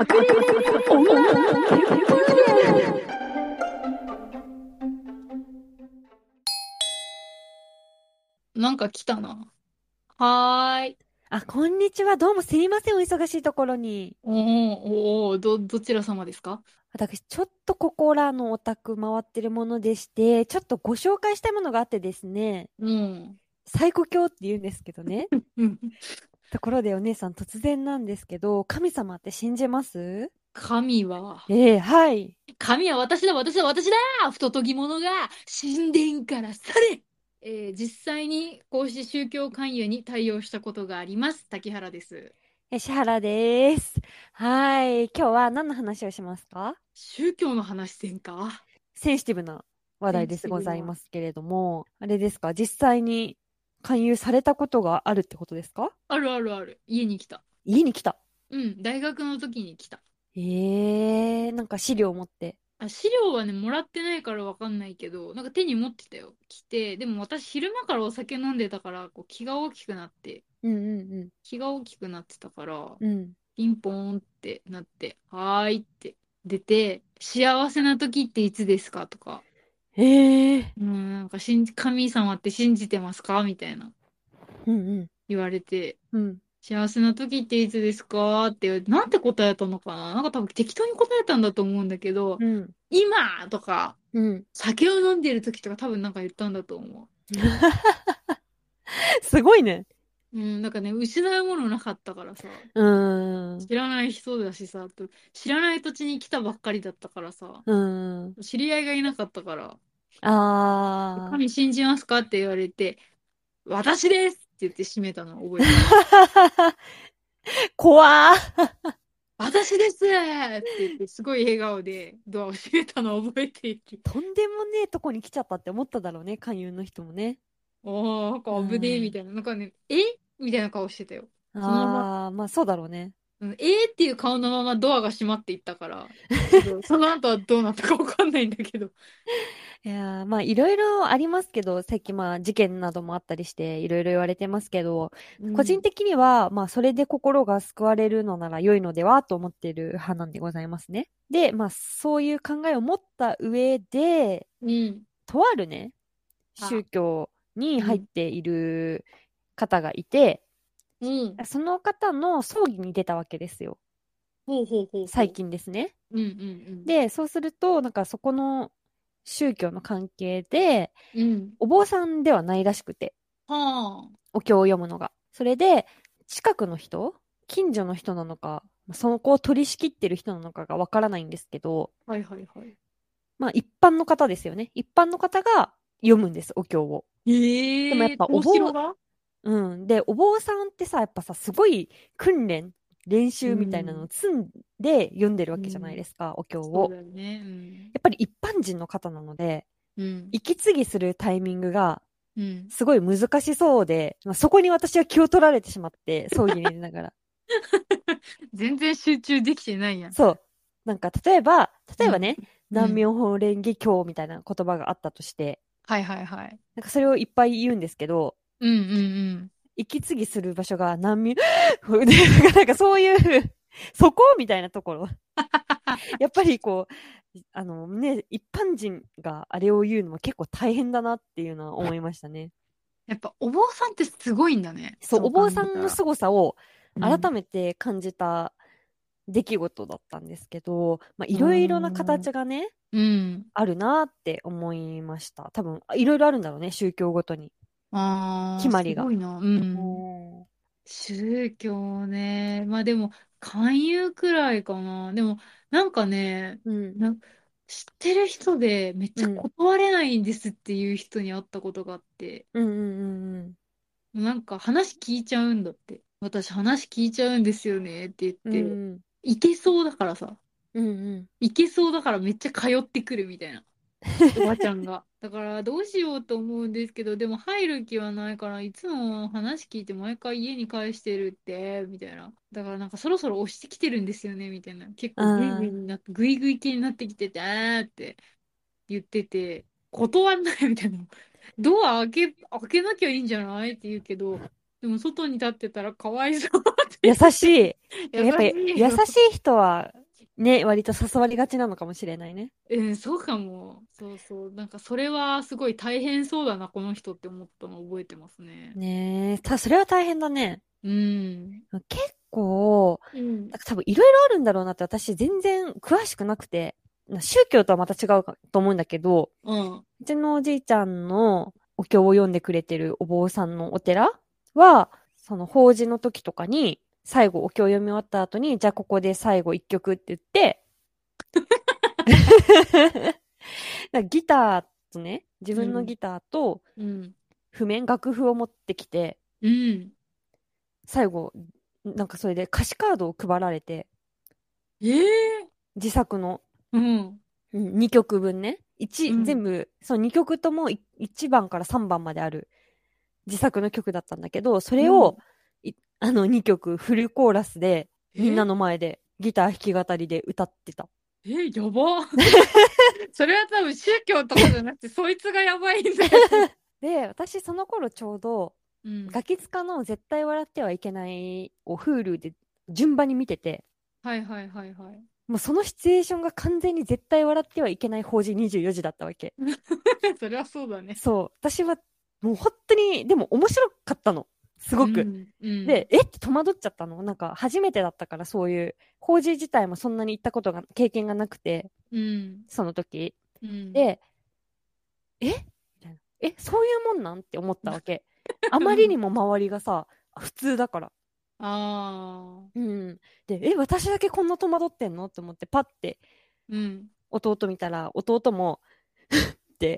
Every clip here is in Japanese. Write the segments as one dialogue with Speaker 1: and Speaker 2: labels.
Speaker 1: 隠れて女
Speaker 2: なんか来たな。はーい。
Speaker 1: あ、こんにちは。どうもすいません。お忙しいところに。
Speaker 2: おー、おー、ど、どちら様ですか？
Speaker 1: 私、ちょっとここらのお宅回ってるものでして、ちょっとご紹介したいものがあってですね、
Speaker 2: うん。
Speaker 1: 最古教って言うんですけどね。
Speaker 2: うん
Speaker 1: ところでお姉さん突然なんですけど、神様って信じます？
Speaker 2: 神は、
Speaker 1: ええはい。
Speaker 2: 神は私だ、私だ、私だ不ととぎ者が神殿から去れえー実際にこうして宗教勧誘に対応したことがあります。滝原です。
Speaker 1: え、シハラです。はい。今日は何の話をしますか？
Speaker 2: 宗教の話せんか？
Speaker 1: センシティブな話題ですございますけれども、あれですか？実際に勧誘されたことがあるってことですか？
Speaker 2: あるあるある。家に来た。
Speaker 1: 家に来た？
Speaker 2: うん、大学の時に来た。
Speaker 1: ええなんか資料持って。
Speaker 2: あ、資料はね、もらってないからわかんないけど、なんか手に持ってたよ。来て、でも私昼間からお酒飲んでたから、こう気が大きくなって、
Speaker 1: うんうん
Speaker 2: 気が大きくなってたから、
Speaker 1: うん。うん。
Speaker 2: ピンポーンってなって、はーいって出て、幸せな時っていつですか？とか、
Speaker 1: ええ
Speaker 2: うん、なんか信じ、神様って信じてますか？みたいな
Speaker 1: うんうん。
Speaker 2: 言われて、
Speaker 1: うん。
Speaker 2: 幸せな時っていつですか？って言われて、なんて答えたのかな？なんか多分適当に答えたんだと思うんだけど、
Speaker 1: うん。
Speaker 2: 今とか、
Speaker 1: うん。
Speaker 2: 酒を飲んでる時とか多分なんか言ったんだと思
Speaker 1: すごいね。
Speaker 2: う。うん、なんかね、失うものなかったからさ、
Speaker 1: うーん。
Speaker 2: 知らない人だしさ、と知らない土地に来たばっかりだったからさ、
Speaker 1: ん。
Speaker 2: 知り合いがいなかったから、
Speaker 1: あー。
Speaker 2: 神信じますか？って言われて、私ですって言って閉めたのを覚えてる。
Speaker 1: 怖ー。
Speaker 2: 私ですって言って、すごい笑顔でドアを閉めたのを覚えている。
Speaker 1: とんでもねえとこに来ちゃったって思っただろうね、勧誘の人もね。
Speaker 2: おー、なんか危ねえみたいな。なんかね、え？みたいな顔してたよ。
Speaker 1: あー、まあそうだろうね。
Speaker 2: うんえーっていう顔のままドアが閉まっていったから、その後はどうなったかわかんないんだけど。
Speaker 1: いやーまあいろいろありますけど、最近まあ事件などもあったりしていろいろ言われてますけど、個人的にはまあそれで心が救われるのなら良いのではと思っている派なんでございますね。で、まあそういう考えを持った上で、
Speaker 2: うん。
Speaker 1: とあるね、
Speaker 2: あ
Speaker 1: 宗教に入っている方がいて、
Speaker 2: うん。
Speaker 1: その方の葬儀に出たわけですよ。
Speaker 2: ほうほうほう。
Speaker 1: 最。近ですね。
Speaker 2: うんうんうん。、
Speaker 1: で、そうすると、なんかそこの宗教の関係で、
Speaker 2: うん。
Speaker 1: お坊さんではないらしくて、
Speaker 2: はあ。
Speaker 1: お経を読むのが。それで、近くの人近所の人なのか、そこを取り仕切ってる人なのかがわからないんですけど、
Speaker 2: はいはいはい。
Speaker 1: まあ一般の方ですよね。一般の方が読むんです、お経を。
Speaker 2: ええ
Speaker 1: でもやっぱお坊
Speaker 2: 面白が？
Speaker 1: うん。で、お坊さんってさ、やっぱさ、すごい訓練、練習みたいなのを積んで読んでるわけじゃないですか、お経を。
Speaker 2: ね。うん。
Speaker 1: やっぱり一般人の方なので、
Speaker 2: うん。
Speaker 1: 息継ぎするタイミングが
Speaker 2: うん。
Speaker 1: すごい難しそうで、まあ、そこに私は気を取られてしまって、葬儀に出ながら。
Speaker 2: 全然集中できてないやん。
Speaker 1: そう。なんか、例えば、例えばね、
Speaker 2: うん
Speaker 1: 南明法蓮華経みたいな言葉があったとして、
Speaker 2: はいはいはい。
Speaker 1: なんかそれをいっぱい言うんですけど、
Speaker 2: うんうんうん。
Speaker 1: 息継ぎする場所が南明、でなんかそういう、そこ？みたいなところ。やっぱりこう、あのね、一般人があれを言うのも結構大変だなっていうのは思いましたね。
Speaker 2: やっぱお坊さんってすごいんだね。
Speaker 1: そう、お坊さんの凄さを改
Speaker 2: め
Speaker 1: めて感じた出来事だったんですけど、まあ、いろいろな形がね、
Speaker 2: うん。
Speaker 1: あるなって思いました。多分、いろいろあるんだろうね、宗教ごとに。
Speaker 2: ああ、
Speaker 1: 決まりが
Speaker 2: すごいな。うん。宗教ね。まあでも、勧誘くらいかな。でも、なんかね、
Speaker 1: うん。
Speaker 2: な知ってる人でめっちゃ
Speaker 1: うん
Speaker 2: 断れないんですっていう人に会ったことがあって、
Speaker 1: うんうんうん
Speaker 2: なんか話聞いちゃうんだって。私話聞いちゃうんですよねって
Speaker 1: うん。
Speaker 2: 言って、
Speaker 1: うん
Speaker 2: いけそうだからさ、
Speaker 1: うんうん。
Speaker 2: いけそうだからめっちゃ通ってくるみたいな。おばちゃんが。だからどうしようと思うんですけど、でも入る気はないから、いつも話聞いて毎回家に返してるって、みたいな。だからなんかそろそろ押してきてるんですよね、みたいな。結構グイグイになって、グイグイ系になってきてて、あーって言ってて、断んないみたいな。ドア開け、開けなきゃいいんじゃないって言うけど、でも外に立ってたらかわいそうって。
Speaker 1: 優しい。やっぱり
Speaker 2: 優しい
Speaker 1: 優しい人は、ね、割と誘われがちなのかもしれないね。
Speaker 2: うん、そうかも。そうそう。なんかそれはすごい大変そうだな、この人って思ったの覚えてますね。
Speaker 1: ねえ、た、それは大変だね。
Speaker 2: うん。
Speaker 1: 結構、
Speaker 2: うん
Speaker 1: なんか多分いろいろあるんだろうなって私全然詳しくなくて、宗教とはまた違うかと思うんだけど、
Speaker 2: うん。
Speaker 1: うちのおじいちゃんのお経を読んでくれてるお坊さんのお寺は、その法事の時とかに、最後お経を読み終わった後に、じゃあここで最後一曲って言って、ギターとね、自分のギターと
Speaker 2: うん。
Speaker 1: 譜面、楽譜を持ってきて、
Speaker 2: うん。
Speaker 1: 最後、なんかそれで歌詞カードを配られて、
Speaker 2: ええ
Speaker 1: 自作の
Speaker 2: うん。
Speaker 1: うん、2曲分ね。一、
Speaker 2: うん
Speaker 1: 全部、その2曲とも1番から3番まである自作の曲だったんだけど、それを、いあの2曲フルコーラスで、みんなの前でギター弾き語りで歌ってた。
Speaker 2: え、えやば。それは多分宗教とかじゃなくて、そいつがやばいんだよ。
Speaker 1: で、私その頃ちょうど、
Speaker 2: うん。
Speaker 1: ガキ使の絶対笑ってはいけないを Hulu で順番に見てて、
Speaker 2: はいはいはいはい。
Speaker 1: もうそのシチュエーションが完全に絶対笑ってはいけない法事24時だったわけ。
Speaker 2: それはそうだね。
Speaker 1: そう。私は、もう本当に、でも面白かったの。すごく。
Speaker 2: うん、うん、
Speaker 1: で、え？って戸惑っちゃったの？なんか初めてだったからそういう、法事自体もそんなに行ったことが、経験がなくて、
Speaker 2: うん、
Speaker 1: その時。
Speaker 2: うん、
Speaker 1: で、え？みたいな。え、そういうもんなん？って思ったわけ。あまりにも周りがさ、普通だから。
Speaker 2: ああ、
Speaker 1: うん。で、え、私だけこんな戸惑ってんの？って思って、パッて
Speaker 2: うん。
Speaker 1: 弟見たら、弟も、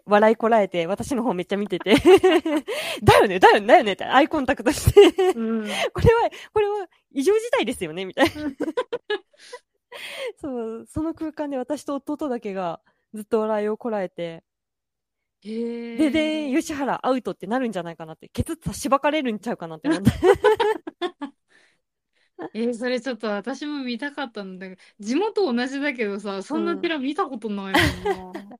Speaker 1: 笑いこらえて、私の方めっちゃ見てて、だよね、だよね、だよねってアイコンタクトして、
Speaker 2: うん、
Speaker 1: これは、これは異常事態ですよねみたいな。そう、その空間で私と弟だけがずっと笑いをこらえて。で、で、吉原アウトってなるんじゃないかなって、ケツしばかれるんちゃうかなって思って。
Speaker 2: えーそれちょっと私も見たかったんだけど、地元同じだけどさ、そんな寺見たことないもんな。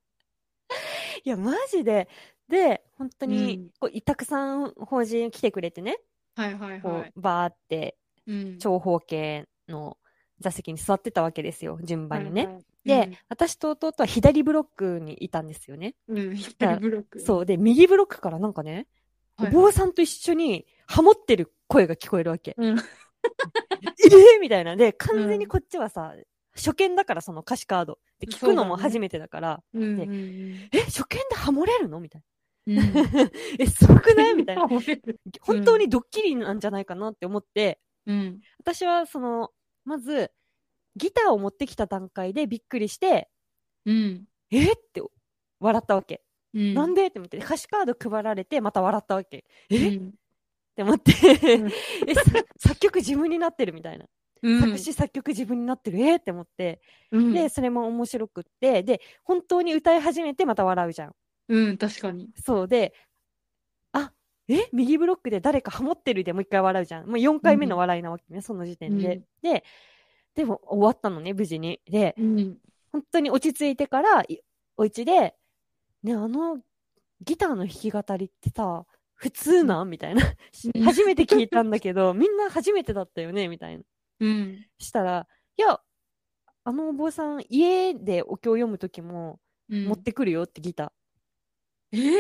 Speaker 1: いや、マジで。で、本当
Speaker 2: う
Speaker 1: に
Speaker 2: ん、
Speaker 1: こうたくさん法人来てくれてね、
Speaker 2: はいはい
Speaker 1: こ
Speaker 2: はい。
Speaker 1: う、バーって、
Speaker 2: うん。
Speaker 1: 長方形の座席に座ってたわけですよ、順番にね。
Speaker 2: はいはい
Speaker 1: で、私と弟は左ブロックにいたんですよね。
Speaker 2: うん、うん、左ブロック。
Speaker 1: そう。で、右ブロックからなんかね、
Speaker 2: はい
Speaker 1: お坊さんと一緒にハモってる声が聞こえるわけ。
Speaker 2: うん。
Speaker 1: ええみたいな。で、完全にこっちはさ、初見だからその歌詞カード。で、聞くのも初めてだから、
Speaker 2: うんうん
Speaker 1: で
Speaker 2: うん
Speaker 1: え、初見でハモれるの？みたい
Speaker 2: うん。
Speaker 1: な。え、すごくない？みたいな。
Speaker 2: うん。
Speaker 1: 本当にドッキリなんじゃないかなって思って、
Speaker 2: うん。
Speaker 1: 私はその、まず、ギターを持ってきた段階でびっくりして、
Speaker 2: うん。
Speaker 1: えって笑ったわけ。
Speaker 2: うん。
Speaker 1: なんで？って思って、歌詞カード配られて、また笑ったわけ。え、っ
Speaker 2: うん
Speaker 1: て思って、
Speaker 2: ん
Speaker 1: え、さ作曲自分になってるみたいな。
Speaker 2: うん
Speaker 1: 作詞作曲自分になってる、えー？って思って、
Speaker 2: うん
Speaker 1: で、それも面白くって、で、本当に歌い始めてまた笑うじゃん。
Speaker 2: うん、確かに。
Speaker 1: そうで、あ、え？右ブロックで誰かハモってるでもう一回笑うじゃん。もう4回目の笑いなわけね、その時点で。
Speaker 2: うん
Speaker 1: で、でも終わったのね、無事に。で、
Speaker 2: うん。
Speaker 1: 本当に落ち着いてから、いお家で、ね、あの、ギターの弾き語りってさ、普通なんみたいな。
Speaker 2: うん
Speaker 1: 初めて聞いたんだけど、みんな初めてだったよね？みたいな。
Speaker 2: うん。
Speaker 1: したら、いや、あのお坊さん、家でお経を読むときも、
Speaker 2: うん
Speaker 1: 持ってくるよってギタ
Speaker 2: えー？
Speaker 1: ー。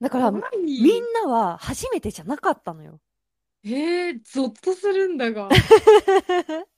Speaker 1: だから、みんなは初めてじゃなかったのよ。
Speaker 2: えー、ゾッとするんだが。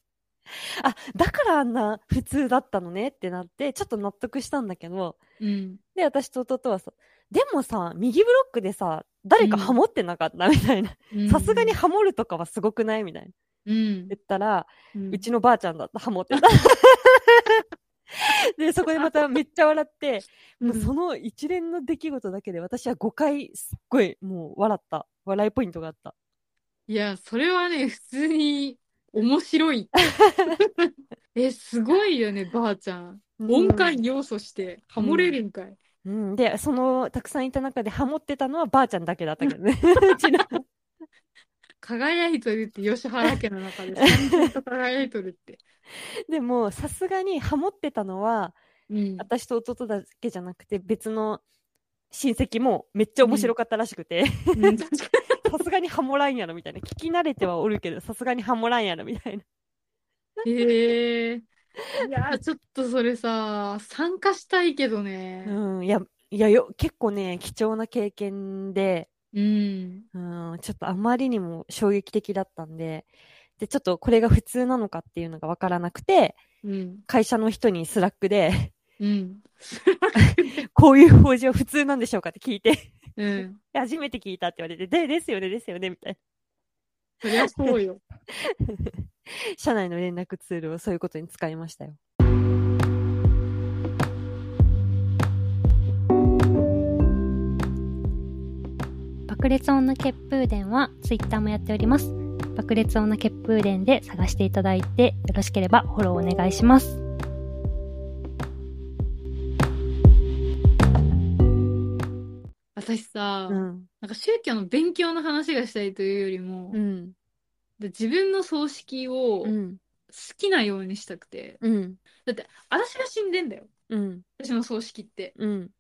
Speaker 1: あ、だからあんな普通だったのねってなって、ちょっと納得したんだけど、
Speaker 2: うん。
Speaker 1: で、私と弟はさ、でもさ、右ブロックでさ、誰かハモってなかったみたいな。さすがにハモるとかはすごくないみたいな。
Speaker 2: うん。
Speaker 1: 言ったら、
Speaker 2: うん
Speaker 1: うちのばあちゃんだった、ハモってた。で、そこでまためっちゃ笑って、もうその一連の出来事だけで私は5回すっごいもう笑った。笑いポイントがあった。
Speaker 2: いや、それはね、普通に面白い。え、すごいよね、ばあちゃん。音感要素して、ハモれるんかい。
Speaker 1: うん。で、そのたくさんいた中でハモってたのはばあちゃんだけだったけどね。うちの
Speaker 2: 輝いとるって吉原家の中で、三千と輝いとるって。
Speaker 1: でも、さすがにハモってたのは、
Speaker 2: うん。
Speaker 1: 私と弟だけじゃなくて別の親戚もめっちゃ面白かったらしくて、
Speaker 2: うん確か
Speaker 1: さ さすがにハモらんやろみたいな。聞き慣れてはおるけど、さすがにハモらんやろみたいな。
Speaker 2: へえ。いや、ちょっとそれさ、参加したいけどね。
Speaker 1: うん、いや、いやよ、結構ね、貴重な経験で、
Speaker 2: うん。
Speaker 1: うん、ちょっとあまりにも衝撃的だったんで、で、ちょっとこれが普通なのかっていうのがわからなくて、
Speaker 2: うん。
Speaker 1: 会社の人に Slack で、
Speaker 2: うん。
Speaker 1: こういう法事は普通なんでしょうかって聞いて、
Speaker 2: うん。
Speaker 1: 初めて聞いたって言われて、で、ですよね、ですよね、みたい
Speaker 2: そりゃそうよ。
Speaker 1: な。社内の連絡ツールをそういうことに使いましたよ。
Speaker 3: 爆裂女血風伝はツイッターもやっております。爆裂女血風伝で探していただいて、よろしければフォローお願いします。
Speaker 2: 私さ、
Speaker 1: うん。
Speaker 2: なんか宗教の勉強の話がしたいというよりも、
Speaker 1: うん。
Speaker 2: で自分の葬式を好
Speaker 1: うん。
Speaker 2: きなようにしたくて。
Speaker 1: うん。
Speaker 2: だって、私が死んでんだよ。
Speaker 1: うん。
Speaker 2: 私の葬式って。
Speaker 1: うん。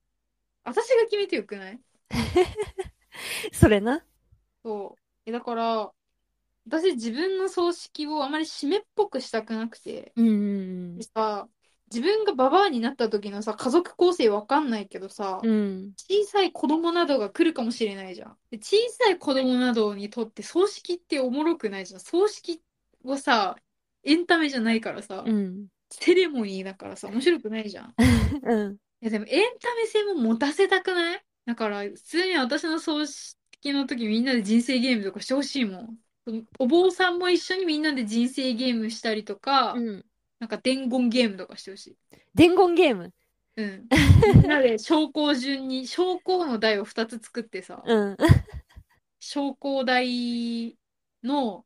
Speaker 2: 私が決めてよくない？
Speaker 1: それな？
Speaker 2: そう。え、だから、私自分の葬式をあまり締めっぽくしたくなくて。
Speaker 1: うんうん
Speaker 2: でさ、自分がババアになった時のさ、家族構成わかんないけどさ、
Speaker 1: うん。うん。
Speaker 2: 小さい子供などが来るかもしれないじゃん。で小さい子供などにとって葬式っておもろくないじゃん。葬式はさ、エンタメじゃないからさ、
Speaker 1: うん。
Speaker 2: セレモニーだからさ、面白くないじゃん。い
Speaker 1: うん。
Speaker 2: やでもエンタメ性も持たせたくない？だから、普通に私の葬式の時みんなで人生ゲームとかしてほしいもん。お坊さんも一緒にみんなで人生ゲームしたりとか、
Speaker 1: うん。
Speaker 2: なんか伝言ゲームとかしてほしい。
Speaker 1: 伝言ゲーム？
Speaker 2: うん。みんなで昇降順に、昇降の台を2つ作ってさ、
Speaker 1: うん。
Speaker 2: 昇降台の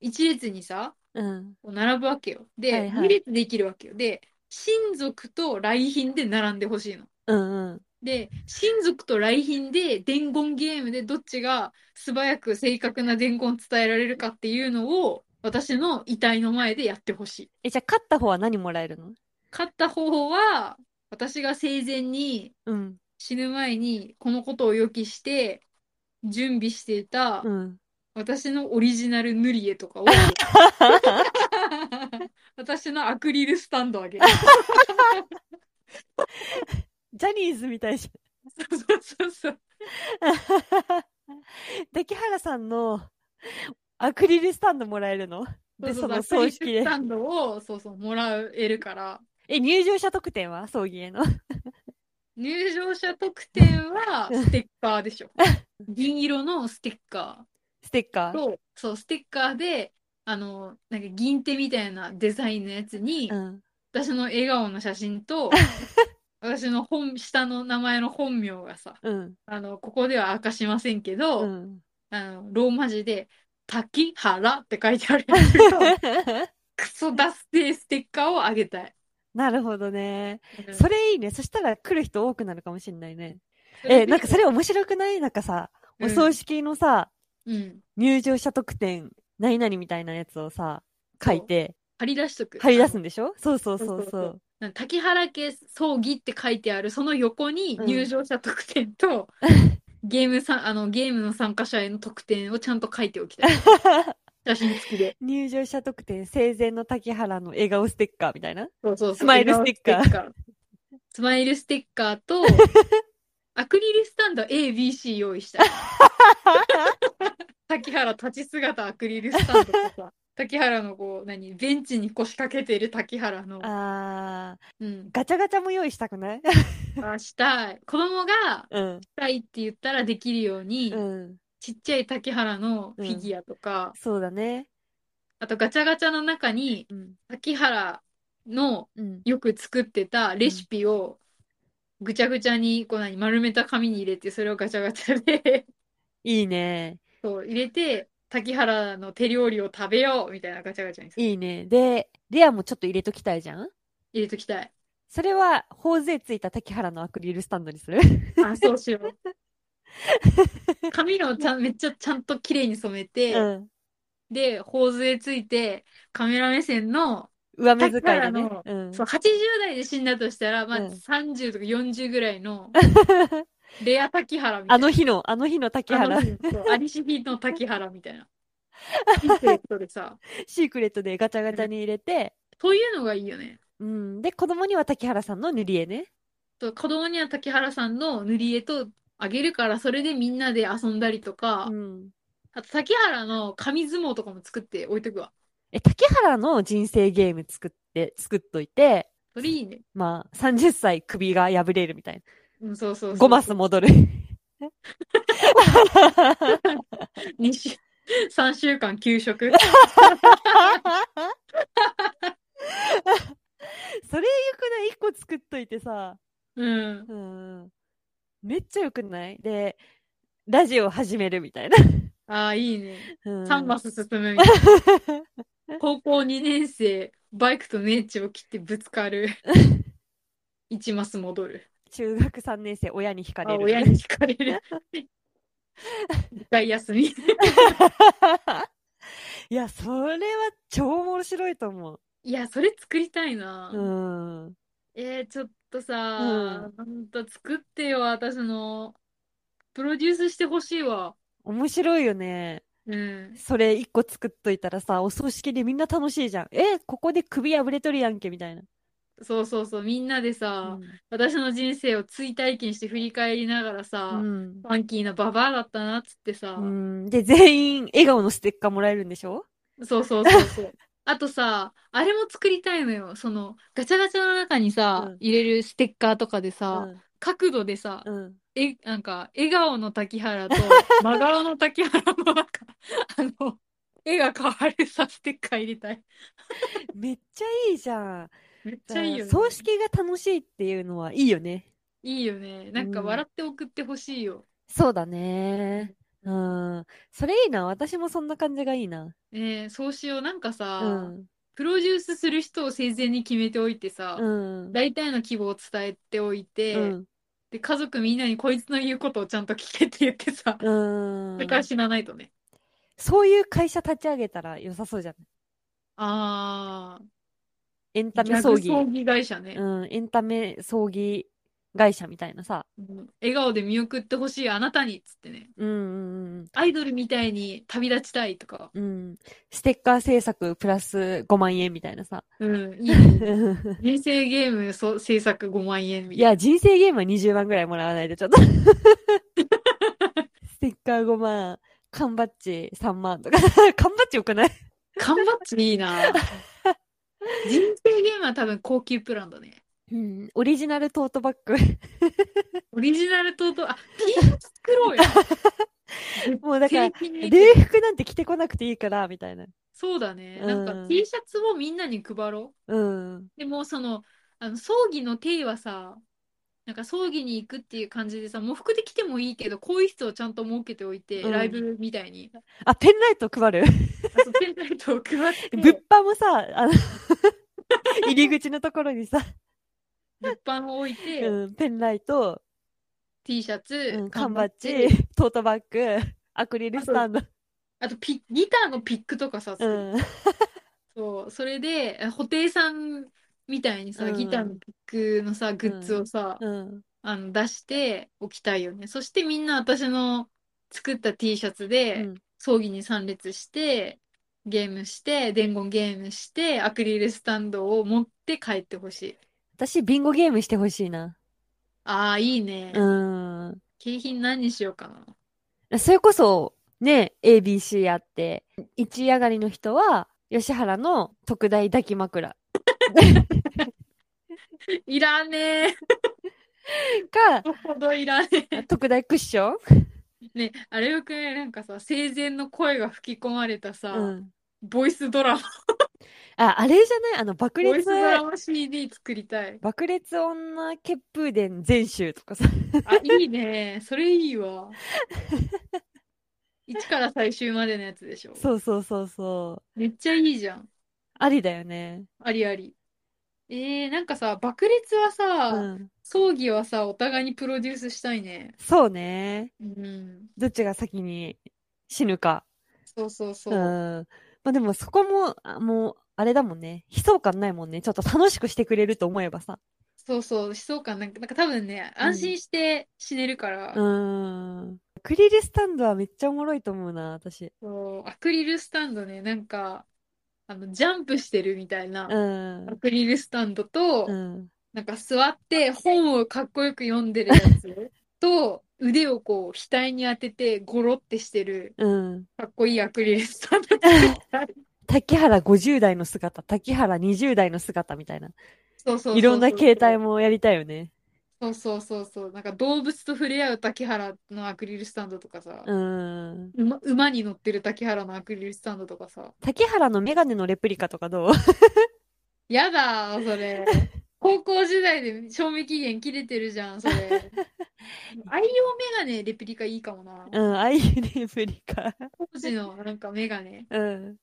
Speaker 2: 一列にさ、
Speaker 1: うん。
Speaker 2: こう並ぶわけよ。で、
Speaker 1: はいはい
Speaker 2: 2列できるわけよ。で、親族と来賓で並んでほしいの。
Speaker 1: うん。うん。
Speaker 2: で、親族と来賓で伝言ゲームでどっちが素早く正確な伝言を伝えられるかっていうのを私の遺体の前でやってほしい。
Speaker 1: え、じゃあ、勝った方は何もらえるの？
Speaker 2: 勝った方法は私が生前に
Speaker 1: うん。
Speaker 2: 死ぬ前にこのことを予期して準備していた
Speaker 1: うん。
Speaker 2: 私のオリジナル塗り絵とかを 私のアクリルスタンドあげる。
Speaker 1: ジャニーズみたいじ
Speaker 2: そうそうそうそう。
Speaker 1: ゃん。竹原さんのアクリルスタンドもらえるの？で、
Speaker 2: そ
Speaker 1: そうの
Speaker 2: そうアクリル
Speaker 1: 葬式で
Speaker 2: ス。タンドをそうそうもらえるから。
Speaker 1: え、入場者特典は？葬儀への。
Speaker 2: 入場者特典はステッカーでしょ。銀色のステッカ
Speaker 1: ステッカー？
Speaker 2: ーと、そう、ステッカーで、あの、なんか銀手みたいなデザインのやつに、
Speaker 1: うん。
Speaker 2: 私の笑顔の写真と、私の本、下の名前の本名がさ、
Speaker 1: うん。
Speaker 2: あの、ここでは明かしませんけど、
Speaker 1: うん。
Speaker 2: あの、ローマ字で、滝原って書いてあるんだけど、クソダステーステッカーをあげたい。
Speaker 1: なるほどね。
Speaker 2: うん
Speaker 1: それいいね。そしたら来る人多くなるかもしれないね。え、なんかそれ面白くない？なんかさ、お葬式のさ、
Speaker 2: うん。
Speaker 1: 入場者特典、何々みたいなやつをさ、書いて、
Speaker 2: 貼り出しとく。
Speaker 1: 貼り出すんでしょ？そうそうそう
Speaker 2: そう滝原家葬儀って書いてある、その横に
Speaker 1: うん
Speaker 2: 入場者特典と、ゲームさん、あの、ゲームの参加者への特典をちゃんと書いておきたい。写真付きで。
Speaker 1: 入場者特典、生前の竹原の笑顔ステッカーみたいな？
Speaker 2: そうそう。
Speaker 1: スマイルステッカー
Speaker 2: スマイルステッカーと、アクリルスタンド A、B、C 用意したい。滝原立ち姿アクリルスタンドとさ、滝原のこう、何、ベンチに腰掛けてる滝原の、
Speaker 1: あー、
Speaker 2: うん、
Speaker 1: ガチャガチャも用意したくない？
Speaker 2: あしたい。子供が
Speaker 1: うん。
Speaker 2: したいって言ったらできるように、
Speaker 1: うん。
Speaker 2: ちっちゃい滝原のフィギュアとか、
Speaker 1: そうだね。
Speaker 2: あとガチャガチャの中に
Speaker 1: うん。
Speaker 2: 滝原の
Speaker 1: うん。
Speaker 2: よく作ってたレシピをぐちゃぐちゃにこう何丸めた紙に入れてそれをガチャガチャで
Speaker 1: いいね。
Speaker 2: そう入れて滝原の手料理を食べようみたいなガチャガチャにする
Speaker 1: いいね。で、レアもちょっと入れときたいじゃん？
Speaker 2: 入れときたい。
Speaker 1: それは、頬杖ついた竹原のアクリルスタンドにする？
Speaker 2: あ、そうしよう。髪をちゃんめっちゃちゃんと綺麗に染めて、
Speaker 1: うん。
Speaker 2: で、頬杖ついて、カメラ目線の
Speaker 1: 上目遣いでね。うん。
Speaker 2: そう、80代で死んだとしたら、まあ、
Speaker 1: うん
Speaker 2: 30とか40ぐらいの レア滝原みたいな。
Speaker 1: あの日の、あの日の竹原
Speaker 2: あの。日そうアリシビの滝原みたいな。シークレットでさ、
Speaker 1: シークレットでガチャガチャに入れて、
Speaker 2: そういうのがいいよね。
Speaker 1: うん。で、子供には竹原さんの塗り絵ね。
Speaker 2: そう子供には滝原さんの塗り絵とあげるから、それでみんなで遊んだりとか、
Speaker 1: うん。
Speaker 2: あと滝原の紙相撲とかも作って置いとくわ。
Speaker 1: え、竹原の人生ゲーム作って、作っといて、
Speaker 2: それいいね。
Speaker 1: まあ、30歳首が破れるみたい
Speaker 2: うん、そうそうそう。
Speaker 1: な。5マス戻る。
Speaker 2: 2週、3週間休職。
Speaker 1: それよくない ?1 個作っといてさ。
Speaker 2: うん。
Speaker 1: うん。めっちゃよくない？で、ラジオ始めるみたいな。
Speaker 2: ああ、いいね。
Speaker 1: うん、
Speaker 2: 3マス進むみたいな。高校2年生、バイクとネッチを切ってぶつかる。1マス戻る。
Speaker 1: 中学3年生、親に惹か
Speaker 2: あ、
Speaker 1: れる。
Speaker 2: 親に惹かれる。一回休み。
Speaker 1: いや、それは超面白いと思
Speaker 2: いや、それ作りたいな。
Speaker 1: う。うん。
Speaker 2: えー、ちょっとさ、ほんと作ってよ、私の。プロデュースしてほしいわ。
Speaker 1: 面白いよね。
Speaker 2: うん。
Speaker 1: それ一個作っといたらさ、お葬式でみんな楽しいじゃん。え、ここで首破れとるやんけ、みたいな。
Speaker 2: そうそうそう、みんなで
Speaker 1: う
Speaker 2: さ、
Speaker 1: ん。
Speaker 2: 私の人生を追体験して振り返りながらさ、
Speaker 1: うん
Speaker 2: ファンキーなババアだったなっつってさ、
Speaker 1: うん。で、全員笑顔のステッカーもらえるんでしょ？
Speaker 2: そうそうそうそう。あとさ、あれも作りたいのよ。その、ガチャガチャの中にさ、
Speaker 1: うん
Speaker 2: 入れるステッカーとかでさ、角度でさ、
Speaker 1: うん。うん。
Speaker 2: え、なんか、笑顔の滝原と、真顔の滝原のなんか、あの、絵が変わるさ、ステッカー入れたい。
Speaker 1: めっちゃいいじゃん。
Speaker 2: めっちゃいいよね。
Speaker 1: 葬式が楽しいっていうのはいいよね。
Speaker 2: いいよね。なんか
Speaker 1: うん
Speaker 2: 笑って送ってほしいよ。
Speaker 1: そうだね。うん。それいいな。私もそんな感じがいいな。
Speaker 2: ねえ、そうしよう。なんかさ、
Speaker 1: うん。
Speaker 2: プロデュースする人を生前に決めておいてさ、
Speaker 1: うん。
Speaker 2: 大体の希望を伝えておいて、
Speaker 1: うん。
Speaker 2: で、家族みんなにこいつの言うことをちゃんと聞けって言ってさ、
Speaker 1: うん
Speaker 2: それから死なないとね。
Speaker 1: そういう会社立ち上げたら良さそうじゃん。
Speaker 2: あ
Speaker 1: エンタメ葬儀。
Speaker 2: 葬儀会社ね。
Speaker 1: うん。エンタメ葬儀会社みたいなさ。
Speaker 2: うん笑顔で見送ってほしいあなたにっつってね。
Speaker 1: うんうん
Speaker 2: アイドルみたいに旅立ちたいとか。
Speaker 1: うん。うん。ステッカー制作プラス5万円みたいなさ。
Speaker 2: うん、いいね。人生ゲームそ制作5万円みたいな。
Speaker 1: いや、人生ゲームは20万ぐらいもらわないとちょっと。ステッカー5万、缶バッジ3万とか。缶バッジよくない？
Speaker 2: 缶バッジいいな。人生ゲームは多分高級プランだね。
Speaker 1: うん。オリジナルトートバッグ。
Speaker 2: オリジナルとと、あ、T シャツ作ろうよ。
Speaker 1: もうだから、礼服なんて着てこなくていいから、みたいな。
Speaker 2: そうだね。
Speaker 1: うん
Speaker 2: なんか T シャツをみんなに配ろ
Speaker 1: うん。
Speaker 2: う。でもその、あの、葬儀の体はさ、なんか葬儀に行くっていう感じでさ、喪服で着てもいいけど、更衣室をちゃんと設けておいて、
Speaker 1: うん
Speaker 2: ライブみたいに。
Speaker 1: あ、ペンライト配る？
Speaker 2: あそうペンライトを配って、
Speaker 1: 物販もさ、あの、入り口のところにさ、
Speaker 2: 物販を置いて、
Speaker 1: うん、ペンライト、
Speaker 2: T シャツ、
Speaker 1: うん、缶バッジトートバッグ、アクリルスタンド。
Speaker 2: あとピ、ギターのピックとかさ、
Speaker 1: うん。
Speaker 2: そう、それで、布袋さんみたいにさ、
Speaker 1: うん
Speaker 2: ギターのピックのさ、グッズをさ、
Speaker 1: うん。
Speaker 2: あの出しておきたいよね。そしてみんな私の作った T シャツ
Speaker 1: う
Speaker 2: で
Speaker 1: ん
Speaker 2: 葬儀に参列して、ゲームして、伝言ゲームして、アクリルスタンドを持って帰ってほしい。
Speaker 1: 私、ビンゴゲームしてほしいな。
Speaker 2: ああ、いいね。
Speaker 1: うん。
Speaker 2: 景品何にしようかな。
Speaker 1: それこそ、ね、ABC あって、一上がりの人は、吉原の特大抱き枕
Speaker 2: いらね
Speaker 1: か、
Speaker 2: え。ほどいらねえ。
Speaker 1: 特大クッション
Speaker 2: ね、あれよくね、なんかさ、生前の声が吹き込まれたさ、
Speaker 1: うん。
Speaker 2: ボイスドラマ、
Speaker 1: あ、あれじゃない？あの、爆裂
Speaker 2: ボイス、ドラマ CD 作りたい。
Speaker 1: 爆裂女血風伝全集とかさ。
Speaker 2: あ、いいね。それいいわ。一から最終までのやつでしょ。
Speaker 1: そうそうそうそう。
Speaker 2: めっちゃいいじゃん。
Speaker 1: ありだよね。
Speaker 2: ありあり。えー、なんかさ、爆裂はさ、
Speaker 1: うん。
Speaker 2: 葬儀はさ、お互いにプロデュースしたいね。
Speaker 1: そうね。
Speaker 2: うん。
Speaker 1: どっちが先に死ぬか。
Speaker 2: そうそうそうう。
Speaker 1: ん。まあでもそこも、あもう、あれだもんね。悲壮感ないもんね。ちょっと楽しくしてくれると思えばさ。
Speaker 2: そうそう、悲壮感なんか、なんか多分ね、安心して死ねるから、
Speaker 1: うーん。アクリルスタンドはめっちゃおもろいと思うな、私。
Speaker 2: そうアクリルスタンドね、なんか、あの、ジャンプしてるみたいな
Speaker 1: うん
Speaker 2: ア。クリルスタンドと、
Speaker 1: うん。
Speaker 2: なんか座って本をかっこよく読んでるやつ と、腕をこう額に当ててゴロってしてる
Speaker 1: うん。
Speaker 2: かっこいいアクリルスタンド作りたい
Speaker 1: 滝原50代の姿、滝原20代の姿みたいな。
Speaker 2: そうそう
Speaker 1: いろんな形態もやりたいよね。
Speaker 2: そうそうそうそう。なんか動物と触れ合う滝原のアクリルスタンドとかさ、
Speaker 1: うん。
Speaker 2: 馬馬に乗ってる滝原のアクリルスタンドとかさ。
Speaker 1: 滝原のメガネのレプリカとかどう？
Speaker 2: やだー、それ。高校時代で賞味期限切れてるじゃん、それ。愛用メガネレプリカいいかもな。
Speaker 1: うん、ああいうレプリカ。
Speaker 2: 当時のなんかメガネ
Speaker 1: うん。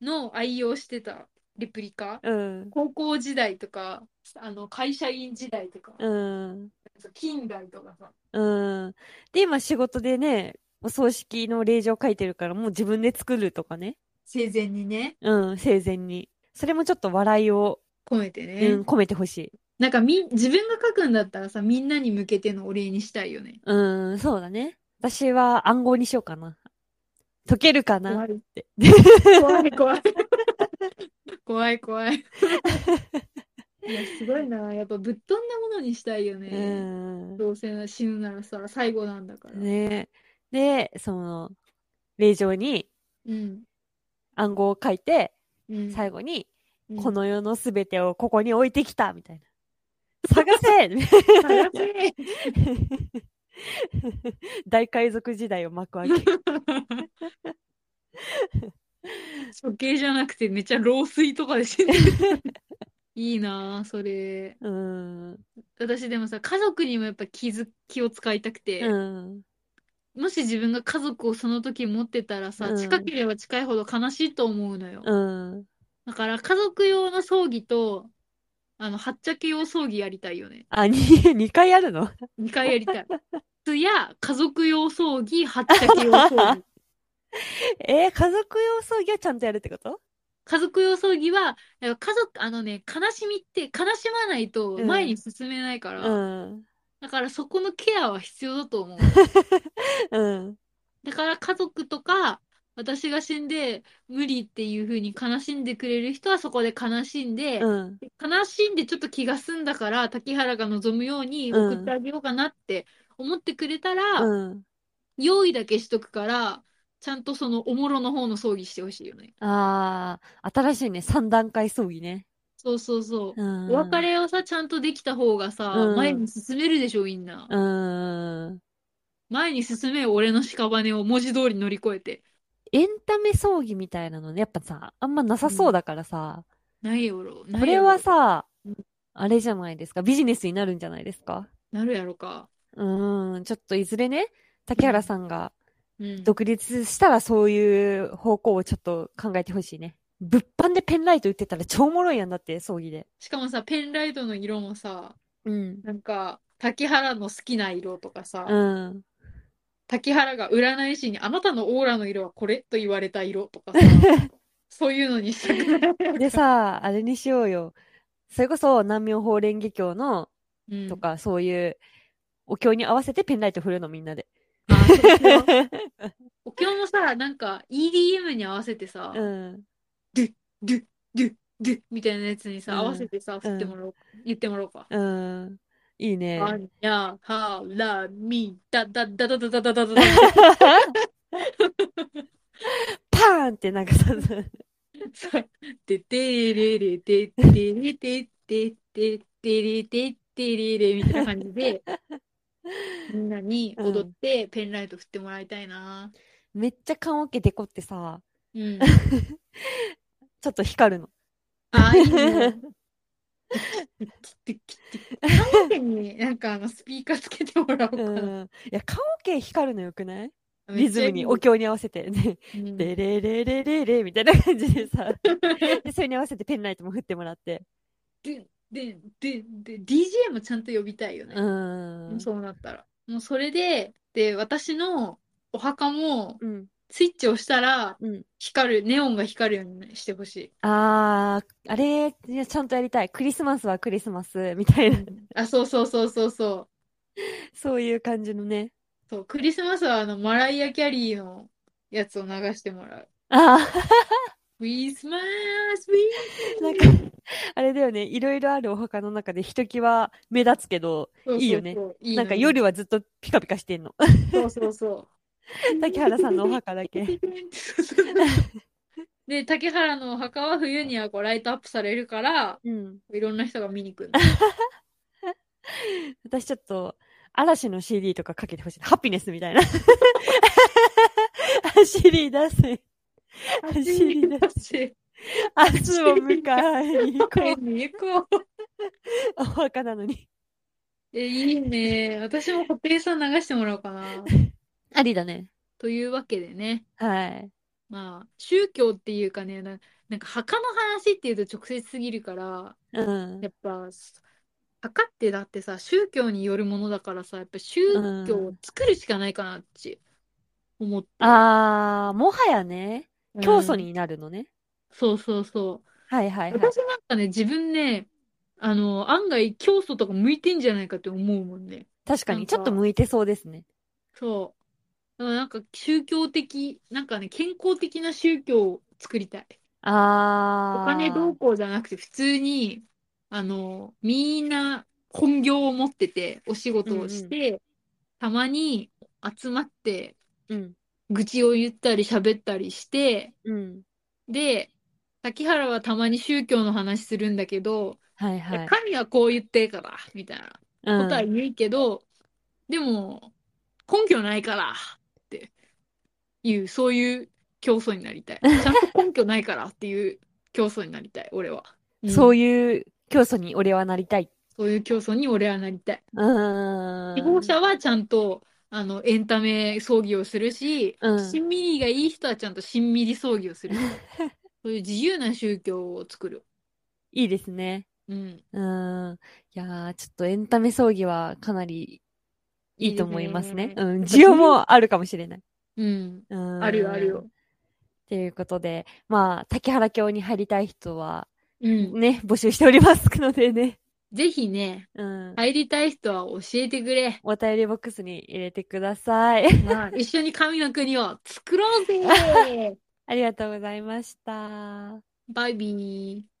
Speaker 2: の愛用してたレプリカ？
Speaker 1: うん。
Speaker 2: 高校時代とか、あの会社員時代とか、
Speaker 1: うん。
Speaker 2: 近代とかさ。
Speaker 1: うん。で、今仕事でね、お葬式の令状書いてるから、もう自分で作るとかね。
Speaker 2: 生前にね、
Speaker 1: うん、生前に。それもちょっと笑いを、
Speaker 2: 込めてね。
Speaker 1: うん、込めてほしい。
Speaker 2: なんかみ、自分が書くんだったらさ、みんなに向けてのお礼にしたいよね。
Speaker 1: うん、そうだね。私は暗号にしようかな。解けるかなって。
Speaker 2: 怖い怖い。怖 い怖い。いや、すごいな。やっぱぶっ飛んだものにしたいよ
Speaker 1: う
Speaker 2: ね。
Speaker 1: ん。
Speaker 2: どうせ死ぬならさ、最後なんだから。
Speaker 1: ねで、その、令状に
Speaker 2: うん。
Speaker 1: 暗号を書いて、
Speaker 2: うん。
Speaker 1: 最後に、
Speaker 2: うん
Speaker 1: この世のすべてをここに置いてきたみたいな。探せ
Speaker 2: 早せ
Speaker 1: 大海賊時代を幕開け。
Speaker 2: 処刑じゃなくてめっちゃ老衰とかで死んでる。いいなあそれ。
Speaker 1: うん。
Speaker 2: 私でもさ、家族にもやっぱ気づ、気を使いたくて、
Speaker 1: うん。
Speaker 2: もし自分が家族をその時持ってたらさ、
Speaker 1: うん
Speaker 2: 近ければ近いほど悲しいと思うのよ。
Speaker 1: うん。
Speaker 2: だから家族用の葬儀と、あの、はっちゃけ用葬儀やりたいよね。
Speaker 1: あ、に、二回やるの
Speaker 2: ？2回やりたい。つや、家族用葬儀、はっちゃけ用葬儀。
Speaker 1: えー家族用葬儀はちゃんとやるってこと？
Speaker 2: 家族用葬儀は、家族、あのね、悲しみって悲しまないと前に進めないから、
Speaker 1: うん。
Speaker 2: だからそこのケアは必要だと思う。
Speaker 1: うん。
Speaker 2: だから家族とか、私が死んで無理っていう風に悲しんでくれる人はそこで悲しんで、
Speaker 1: うん。
Speaker 2: 悲しんでちょっと気が済んだから、滝原が望むように送ってあげようかなって思ってくれたら、
Speaker 1: うん。
Speaker 2: 用意だけしとくから、ちゃんとそのおもろの方の葬儀してほしいよね。
Speaker 1: ああ、新しいね。三段階葬儀ね。
Speaker 2: そうそうそう。
Speaker 1: うん。
Speaker 2: お別れをさ、ちゃんとできた方がさ、
Speaker 1: うん
Speaker 2: 前に進めるでしょ、みんな。
Speaker 1: うん。
Speaker 2: 前に進めよ、俺の屍を文字通り乗り越えて。
Speaker 1: エンタメ葬儀みたいなのね、やっぱさ、あんまなさそうだからさ、
Speaker 2: ないやろ。ないやろ
Speaker 1: これは、さ
Speaker 2: うん、
Speaker 1: あれじゃないですか。ビジネスになるんじゃないですか。
Speaker 2: なるやろか。
Speaker 1: うーん、ちょっといずれね、竹原さんが
Speaker 2: うん。
Speaker 1: 独立したらそういう方向をちょっと考えてほしいね。物販でペンライト売ってたら超おもろいやんだって、葬儀で。
Speaker 2: しかもさ、ペンライトの色もさ、
Speaker 1: うん。
Speaker 2: なんか、滝原の好きな色とかさ、
Speaker 1: うん。
Speaker 2: 滝原が占い師にあなたのオーラの色はこれと言われた色とかさ、そういうのにしたくない。
Speaker 1: でさ、あれにしようよ。それこそ南明法蓮華経の
Speaker 2: うん
Speaker 1: とか、そういうお経に合わせてペンライト振るのみんなで。
Speaker 2: お経もさ、なんか EDM に合わせてさ、
Speaker 1: うん。
Speaker 2: ドゥ、ドゥ、ドゥ、ドゥみたいなやつにさ、
Speaker 1: うん
Speaker 2: 合わせてさ、振ってもらおう、言ってもらおうか。
Speaker 1: うん。いいね。
Speaker 2: あにゃ、は、ら、み、だ、だ、だ、だ、だ、だ、だ、だ、だ、
Speaker 1: パーンってなんかさ、
Speaker 2: さ、ててれれ、ててれて、てててれて、てれれみたいな感じで、みんなに踊ってペンライト振ってもらいたいな。
Speaker 1: めっちゃ棺桶デコってさ、
Speaker 2: うん。
Speaker 1: ちょっと光るの。
Speaker 2: あ、いいね。切って切って。棺桶になんかあのスピーカーつけてもらおうか
Speaker 1: う
Speaker 2: な。
Speaker 1: ん。いや、棺桶光るのよくない？
Speaker 2: め
Speaker 1: リズムに、お経に合わせて。ね、
Speaker 2: うん
Speaker 1: レレレレレレみたいな感じでさ、で、それに合わせてペンライトも振ってもらって。
Speaker 2: で、で、で、で、DJ もちゃんと呼びたいよね。
Speaker 1: うん。
Speaker 2: そうなったら。もうそれで、で、私のお墓も、
Speaker 1: うん。
Speaker 2: スイッチを押したら、
Speaker 1: うん。
Speaker 2: 光る、ネオンが光るようにしてほしい。
Speaker 1: あー、あれ、いやちゃんとやりたい。クリスマスはクリスマス、みたいな。
Speaker 2: あ、そうそうそうそうそう。
Speaker 1: そういう感じのね。
Speaker 2: そう、クリスマスはあの、マライア・キャリーのやつを流してもらう。
Speaker 1: あ
Speaker 2: クリスマス、
Speaker 1: ー、なんか、あれだよね。いろいろあるお墓の中でひときわ目立つけど、
Speaker 2: そうそうそう
Speaker 1: いいよね。
Speaker 2: いいの
Speaker 1: なんか夜はずっとピカピカしてんの。
Speaker 2: そうそうそう。
Speaker 1: 竹原さんのお墓だけ。
Speaker 2: で、竹原のお墓は冬にはこうライトアップされるから、
Speaker 1: うん。
Speaker 2: いろんな人が見に来るの。
Speaker 1: 私ちょっと、嵐の CD とかかけてほしい。ハピネスみたいな。走り出せ。走り出
Speaker 2: せ。
Speaker 1: 明日を迎えに行こう。
Speaker 2: に行こう。
Speaker 1: お墓なのに。
Speaker 2: え、いいね。私も布袋さん流してもらおうかな。
Speaker 1: ありだね。
Speaker 2: というわけでね。
Speaker 1: はい。
Speaker 2: まあ、宗教っていうかね、な、なんか墓の話っていうと直接すぎるから、
Speaker 1: うん
Speaker 2: や。っぱ、墓ってだってさ、宗教によるものだからさ、やっぱ宗教を作るしかないかなって思って。
Speaker 1: あー、もはやね、
Speaker 2: うん
Speaker 1: 教祖になるのね。
Speaker 2: そうそうそう。
Speaker 1: はいはいはい。
Speaker 2: 私なんかね、自分ね、あの、案外教祖とか向いてんじゃないかって思うもんね。
Speaker 1: 確かに、ちょっと向いてそうですね。
Speaker 2: そう。なんか宗教的、なんかね、健康的な宗教を作りたい。
Speaker 1: あー。
Speaker 2: お金どうこうじゃなくて、普通に、あの、みんな本業を持ってて、お仕事をして、たまに集まって、
Speaker 1: うん。
Speaker 2: 愚痴を言ったり喋ったりして、
Speaker 1: うん。
Speaker 2: で、滝原はたまに宗教の話するんだけど、
Speaker 1: はいはい。
Speaker 2: 神はこう言ってから、みたいなことは
Speaker 1: うん。
Speaker 2: 言うけど、でも、根拠ないから、っていう、そういう競争になりたい。ちゃんと根拠ないからっていう競争になりたい、俺は。うん
Speaker 1: そういう教祖に俺はなりたい。
Speaker 2: そういう競争に俺はなりたい。
Speaker 1: うーん。
Speaker 2: 希望者はちゃんと、あの、エンタメ葬儀をするし、
Speaker 1: うん
Speaker 2: しんみりがいい人はちゃんとしんみり葬儀をする。そういう自由な宗教を作る。
Speaker 1: いいですね。
Speaker 2: うん。
Speaker 1: うーん。いやー、ちょっとエンタメ葬儀はかなりいいと思いま
Speaker 2: すね。
Speaker 1: うん。需要もあるかもしれない。
Speaker 2: うん。
Speaker 1: うーん。
Speaker 2: あるよ、あるよ。。
Speaker 1: ということで、まあ、竹原教に入りたい人は、
Speaker 2: うん。
Speaker 1: ね、募集しておりますのでね。
Speaker 2: ぜひね、
Speaker 1: うん。
Speaker 2: 入りたい人は教えてくれ。
Speaker 1: お便りボックスに入れてください。
Speaker 2: まあ、一緒に神の国を作ろうぜ
Speaker 1: ありがとうございました。
Speaker 2: バイビー。